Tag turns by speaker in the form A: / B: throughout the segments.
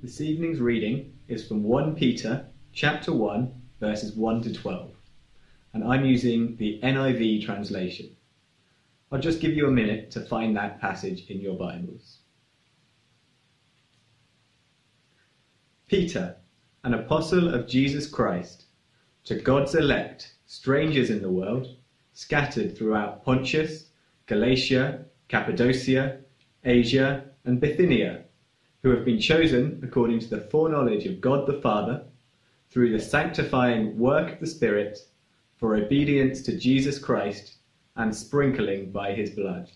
A: This evening's reading is from 1 Peter chapter 1 verses 1 to 12 and I'm using the NIV translation. I'll just give you a minute to find that passage in your Bibles. Peter, an apostle of Jesus Christ, to God's elect, strangers in the world, scattered throughout Pontus, Galatia, Cappadocia, Asia, and Bithynia, who have been chosen according to the foreknowledge of God the Father, through the sanctifying work of the Spirit, for obedience to Jesus Christ and sprinkling by his blood.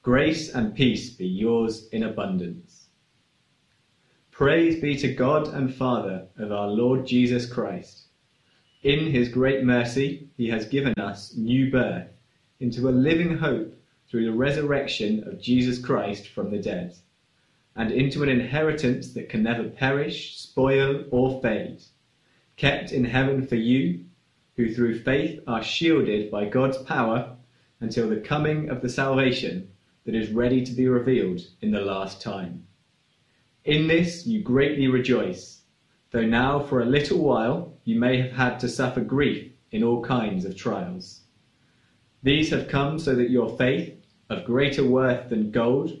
A: Grace and peace be yours in abundance. Praise be to God and Father of our Lord Jesus Christ. In his great mercy, he has given us new birth into a living hope through the resurrection of Jesus Christ from the dead, and into an inheritance that can never perish, spoil, or fade, kept in heaven for you who through faith are shielded by God's power until the coming of the salvation that is ready to be revealed in the last time. In this you greatly rejoice, though now for a little while you may have had to suffer grief in all kinds of trials. These have come so that your faith, of greater worth than gold,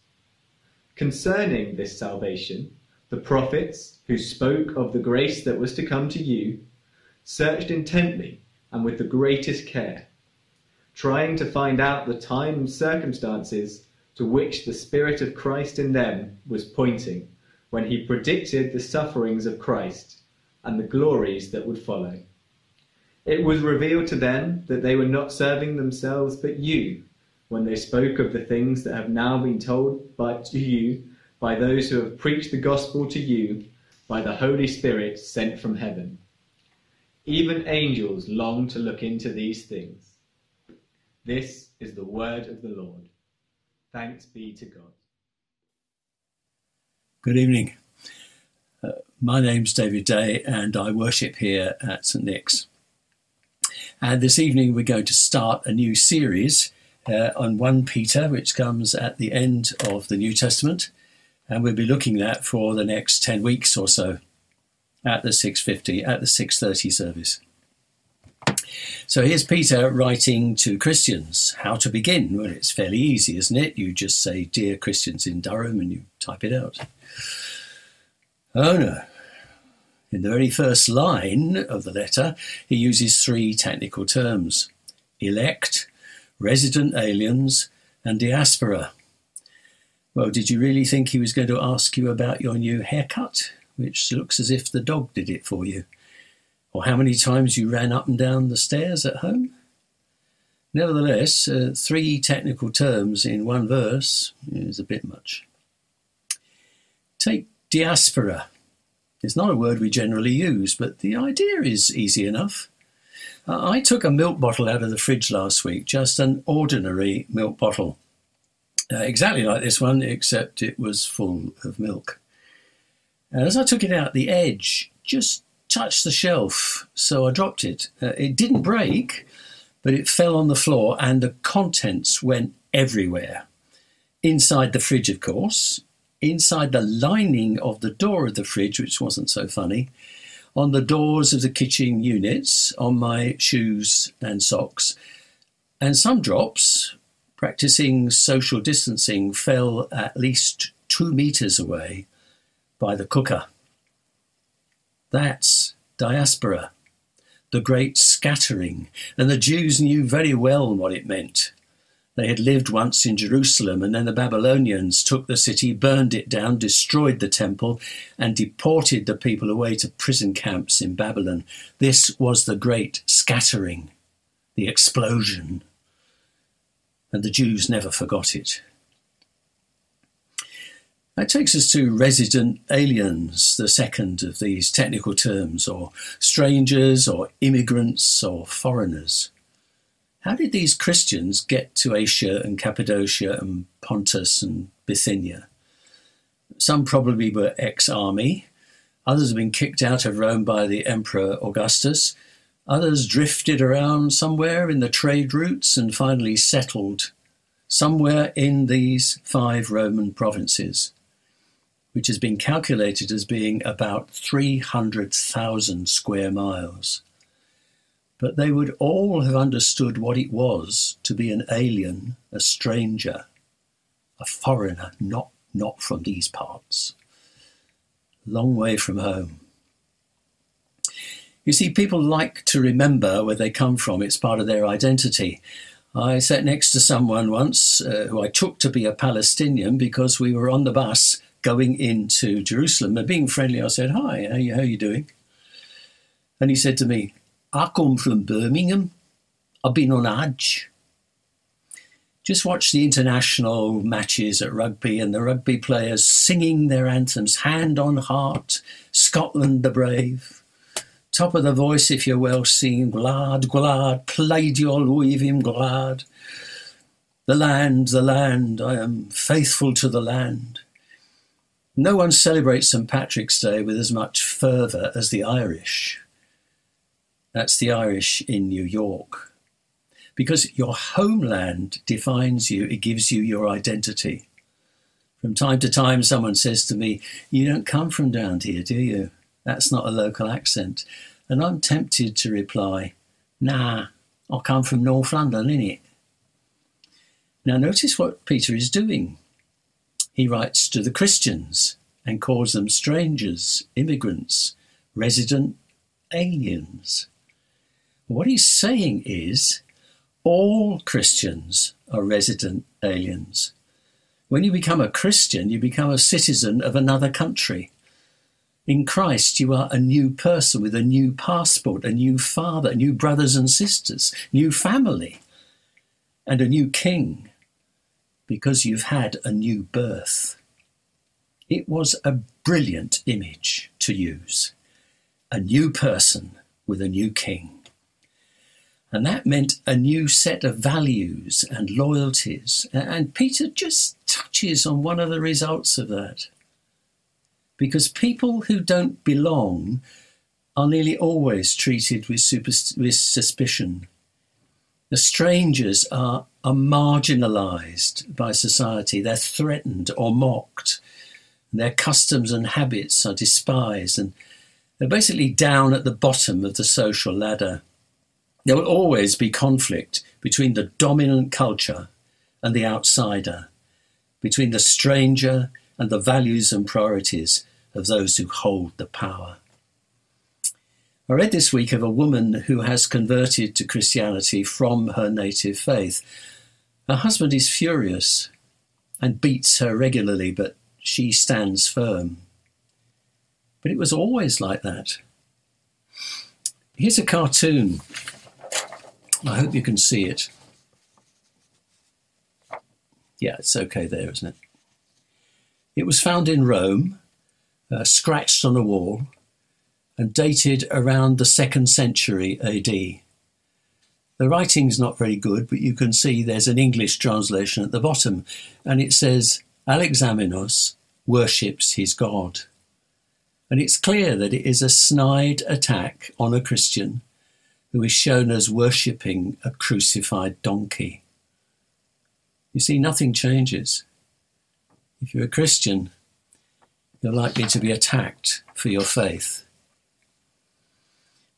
A: Concerning this salvation, the prophets who spoke of the grace that was to come to you searched intently and with the greatest care, trying to find out the time and circumstances to which the Spirit of Christ in them was pointing when he predicted the sufferings of Christ and the glories that would follow. It was revealed to them that they were not serving themselves but you when they spoke of the things that have now been told by, to you by those who have preached the gospel to you by the Holy Spirit sent from heaven. Even angels long to look into these things. This is the word of the Lord. Thanks be to God.
B: Good evening. Uh, my name's David Day, and I worship here at St Nick's. And this evening, we're going to start a new series uh, on 1 Peter, which comes at the end of the New Testament. And we'll be looking at for the next 10 weeks or so at the 6.50, at the 6.30 service. So here's Peter writing to Christians. How to begin? Well, it's fairly easy, isn't it? You just say, Dear Christians in Durham, and you type it out. Oh no. In the very first line of the letter, he uses three technical terms elect, resident aliens, and diaspora. Well, did you really think he was going to ask you about your new haircut? which looks as if the dog did it for you, or how many times you ran up and down the stairs at home. Nevertheless, uh, three technical terms in one verse is a bit much. Take diaspora. It's not a word we generally use, but the idea is easy enough. I took a milk bottle out of the fridge last week, just an ordinary milk bottle. Uh, exactly like this one, except it was full of milk. And as I took it out, the edge just touched the shelf, so I dropped it. Uh, it didn't break, but it fell on the floor, and the contents went everywhere. Inside the fridge, of course, inside the lining of the door of the fridge, which wasn't so funny, on the doors of the kitchen units, on my shoes and socks, and some drops, practicing social distancing, fell at least two meters away by the cooker. That's diaspora, the great scattering, and the Jews knew very well what it meant. They had lived once in Jerusalem, and then the Babylonians took the city, burned it down, destroyed the temple, and deported the people away to prison camps in Babylon. This was the great scattering, the explosion. And the Jews never forgot it. That takes us to resident aliens, the second of these technical terms, or strangers, or immigrants, or foreigners. How did these Christians get to Asia and Cappadocia and Pontus and Bithynia? Some probably were ex army, others have been kicked out of Rome by the Emperor Augustus, others drifted around somewhere in the trade routes and finally settled somewhere in these five Roman provinces, which has been calculated as being about 300,000 square miles but they would all have understood what it was to be an alien, a stranger, a foreigner, not, not from these parts, long way from home. You see, people like to remember where they come from, it's part of their identity. I sat next to someone once uh, who I took to be a Palestinian because we were on the bus going into Jerusalem. And being friendly, I said, Hi, how are you, how are you doing? And he said to me, I come from Birmingham. I've been on Hajj. Just watch the international matches at rugby and the rugby players singing their anthems, hand on heart, Scotland the brave. Top of the voice if you're well seen, glad, glad, played your him glad. The land, the land, I am faithful to the land. No one celebrates St. Patrick's Day with as much fervour as the Irish. That's the Irish in New York. Because your homeland defines you, it gives you your identity. From time to time, someone says to me, You don't come from down here, do you? That's not a local accent. And I'm tempted to reply, Nah, I come from North London, innit? Now, notice what Peter is doing. He writes to the Christians and calls them strangers, immigrants, resident aliens. What he's saying is all Christians are resident aliens. When you become a Christian, you become a citizen of another country. In Christ, you are a new person with a new passport, a new father, new brothers and sisters, new family, and a new king because you've had a new birth. It was a brilliant image to use a new person with a new king. And that meant a new set of values and loyalties. And Peter just touches on one of the results of that. Because people who don't belong are nearly always treated with, super, with suspicion. The strangers are, are marginalized by society, they're threatened or mocked, their customs and habits are despised, and they're basically down at the bottom of the social ladder. There will always be conflict between the dominant culture and the outsider, between the stranger and the values and priorities of those who hold the power. I read this week of a woman who has converted to Christianity from her native faith. Her husband is furious and beats her regularly, but she stands firm. But it was always like that. Here's a cartoon I hope you can see it. Yeah, it's okay there, isn't it? It was found in Rome, uh, scratched on a wall, and dated around the second century AD. The writing's not very good, but you can see there's an English translation at the bottom, and it says, Alexamenos worships his God. And it's clear that it is a snide attack on a Christian who is shown as worshipping a crucified donkey. You see, nothing changes. If you're a Christian, you're likely to be attacked for your faith.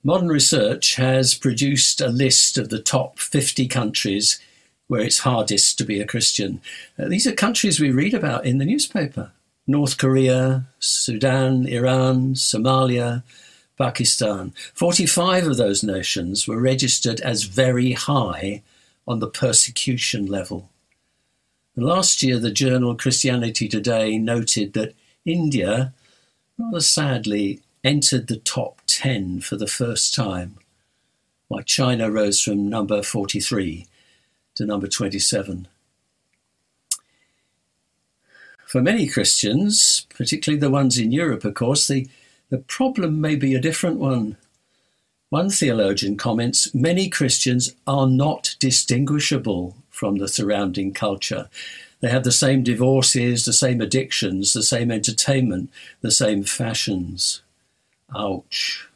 B: Modern research has produced a list of the top 50 countries where it's hardest to be a Christian. Uh, these are countries we read about in the newspaper North Korea, Sudan, Iran, Somalia, Pakistan. 45 of those nations were registered as very high on the persecution level. Last year, the journal Christianity Today noted that India, rather sadly, entered the top 10 for the first time, while China rose from number 43 to number 27. For many Christians, particularly the ones in Europe, of course, the, the problem may be a different one. One theologian comments many Christians are not distinguishable from the surrounding culture. They have the same divorces, the same addictions, the same entertainment, the same fashions. Ouch.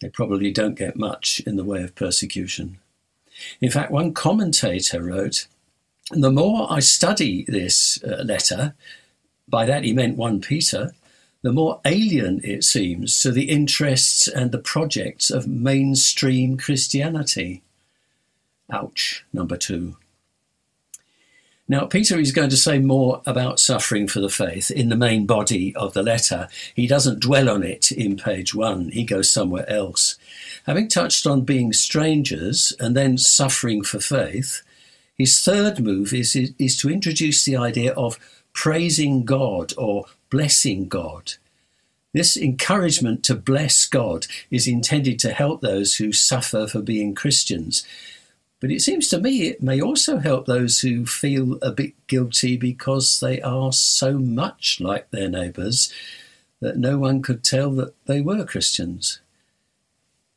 B: They probably don't get much in the way of persecution. In fact, one commentator wrote the more I study this uh, letter, by that he meant 1 Peter, the more alien it seems to the interests and the projects of mainstream Christianity. Ouch, number two. Now, Peter is going to say more about suffering for the faith in the main body of the letter. He doesn't dwell on it in page one, he goes somewhere else. Having touched on being strangers and then suffering for faith, his third move is, is to introduce the idea of praising God or blessing God. This encouragement to bless God is intended to help those who suffer for being Christians. But it seems to me it may also help those who feel a bit guilty because they are so much like their neighbours that no one could tell that they were Christians.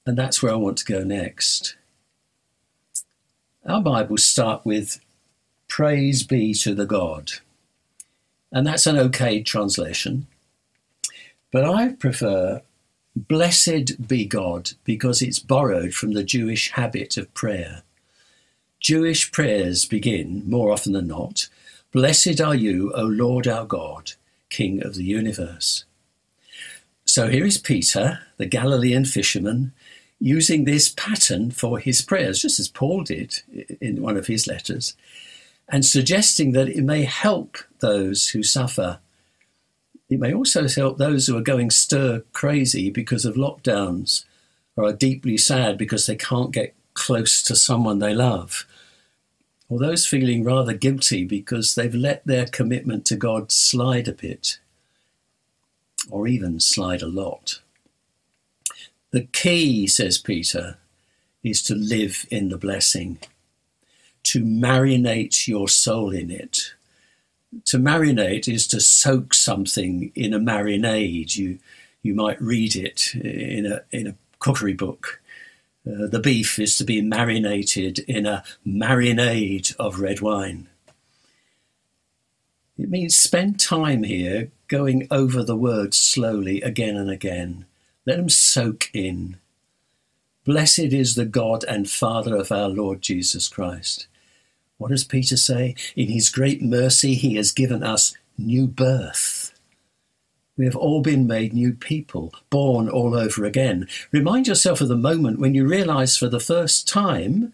B: And that's where I want to go next. Our Bibles start with Praise be to the God. And that's an okay translation. But I prefer Blessed be God because it's borrowed from the Jewish habit of prayer. Jewish prayers begin, more often than not, Blessed are you, O Lord our God, King of the universe. So here is Peter, the Galilean fisherman, using this pattern for his prayers, just as Paul did in one of his letters, and suggesting that it may help those who suffer. It may also help those who are going stir crazy because of lockdowns or are deeply sad because they can't get close to someone they love, or those feeling rather guilty because they've let their commitment to God slide a bit, or even slide a lot. The key, says Peter, is to live in the blessing, to marinate your soul in it. To marinate is to soak something in a marinade. You, you might read it in a, in a cookery book. Uh, the beef is to be marinated in a marinade of red wine. It means spend time here going over the words slowly again and again let them soak in. Blessed is the God and Father of our Lord Jesus Christ. What does Peter say? In his great mercy, he has given us new birth. We have all been made new people, born all over again. Remind yourself of the moment when you realize for the first time,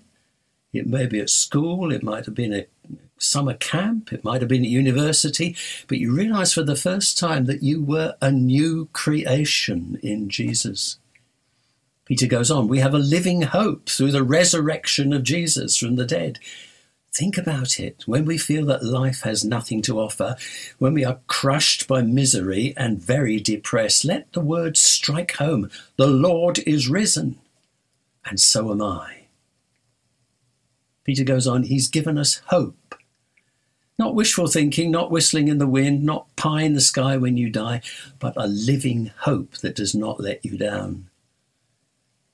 B: it may be at school, it might have been a summer camp, it might have been at university, but you realize for the first time that you were a new creation in Jesus. Peter goes on, we have a living hope through the resurrection of Jesus from the dead. Think about it. When we feel that life has nothing to offer, when we are crushed by misery and very depressed, let the words strike home The Lord is risen, and so am I. Peter goes on, He's given us hope not wishful thinking, not whistling in the wind, not pie in the sky when you die, but a living hope that does not let you down.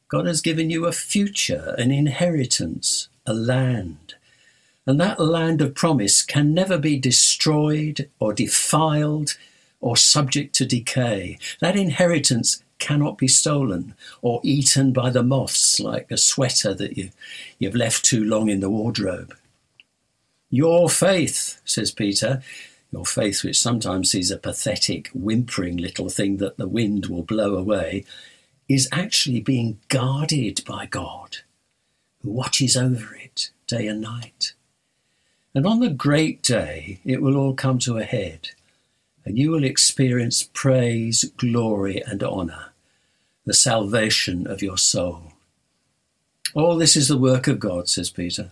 B: God has given you a future, an inheritance, a land. And that land of promise can never be destroyed or defiled or subject to decay. That inheritance cannot be stolen or eaten by the moths like a sweater that you, you've left too long in the wardrobe. Your faith, says Peter, your faith, which sometimes sees a pathetic, whimpering little thing that the wind will blow away, is actually being guarded by God, who watches over it day and night. And on the great day, it will all come to a head, and you will experience praise, glory, and honour, the salvation of your soul. All this is the work of God, says Peter,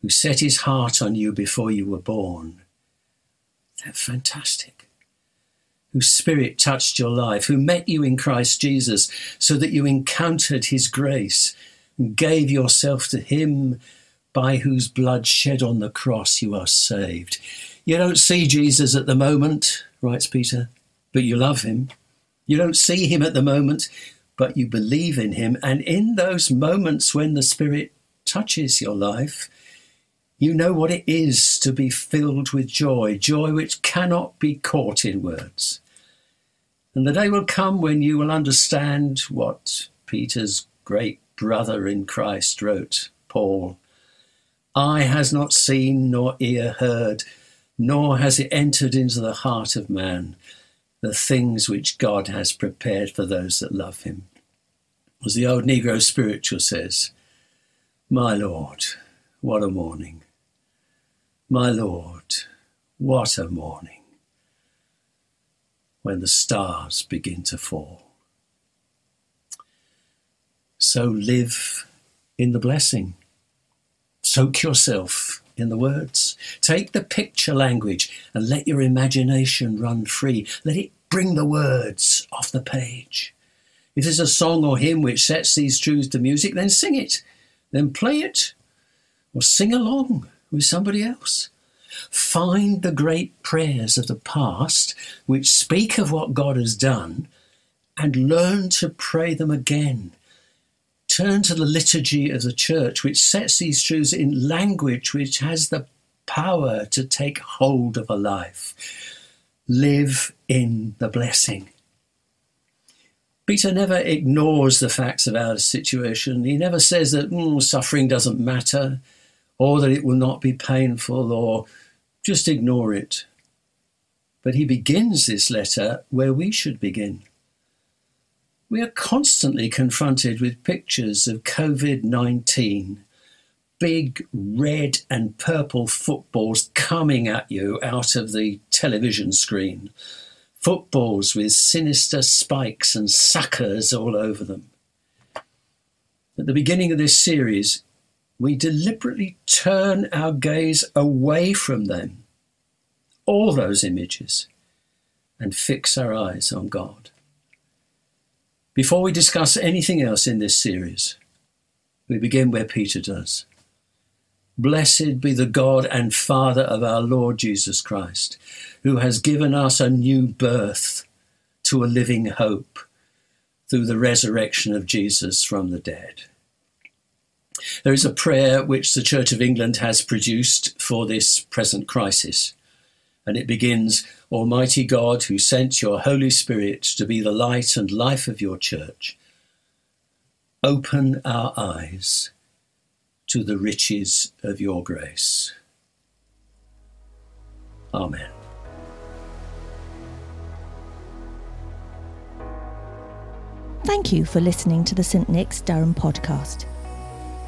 B: who set his heart on you before you were born. That's fantastic. Whose spirit touched your life, who met you in Christ Jesus so that you encountered his grace and gave yourself to him by whose blood shed on the cross you are saved. You don't see Jesus at the moment, writes Peter, but you love him. You don't see him at the moment, but you believe in him. And in those moments when the Spirit touches your life, you know what it is to be filled with joy, joy which cannot be caught in words. And the day will come when you will understand what Peter's great brother in Christ wrote, Paul. Eye has not seen, nor ear heard, nor has it entered into the heart of man the things which God has prepared for those that love him. As the old Negro spiritual says, My Lord, what a morning. My Lord, what a morning when the stars begin to fall. So live in the blessing. Soak yourself in the words. Take the picture language and let your imagination run free. Let it bring the words off the page. If there's a song or hymn which sets these truths to music, then sing it, then play it, or sing along with somebody else. Find the great prayers of the past which speak of what God has done and learn to pray them again turn to the liturgy of the church, which sets these truths in language which has the power to take hold of a life. Live in the blessing. Peter never ignores the facts of our situation. He never says that mm, suffering doesn't matter, or that it will not be painful, or just ignore it. But he begins this letter where we should begin we are constantly confronted with pictures of COVID 19, big red and purple footballs coming at you out of the television screen, footballs with sinister spikes and suckers all over them. At the beginning of this series, we deliberately turn our gaze away from them, all those images, and fix our eyes on God. Before we discuss anything else in this series, we begin where Peter does. Blessed be the God and Father of our Lord Jesus Christ, who has given us a new birth to a living hope through the resurrection of Jesus from the dead. There is a prayer which the Church of England has produced for this present crisis, and it begins Almighty God, who sent your Holy Spirit to be the light and life of your church, open our eyes to the riches of your grace. Amen.
C: Thank you for listening to the St. Nick's Durham podcast.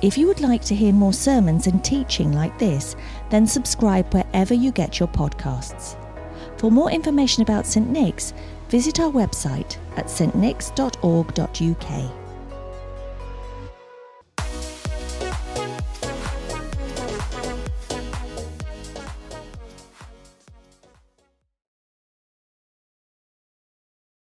C: If you would like to hear more sermons and teaching like this, then subscribe wherever you get your podcasts. For more information about St Nick's, visit our website at stnicks.org.uk.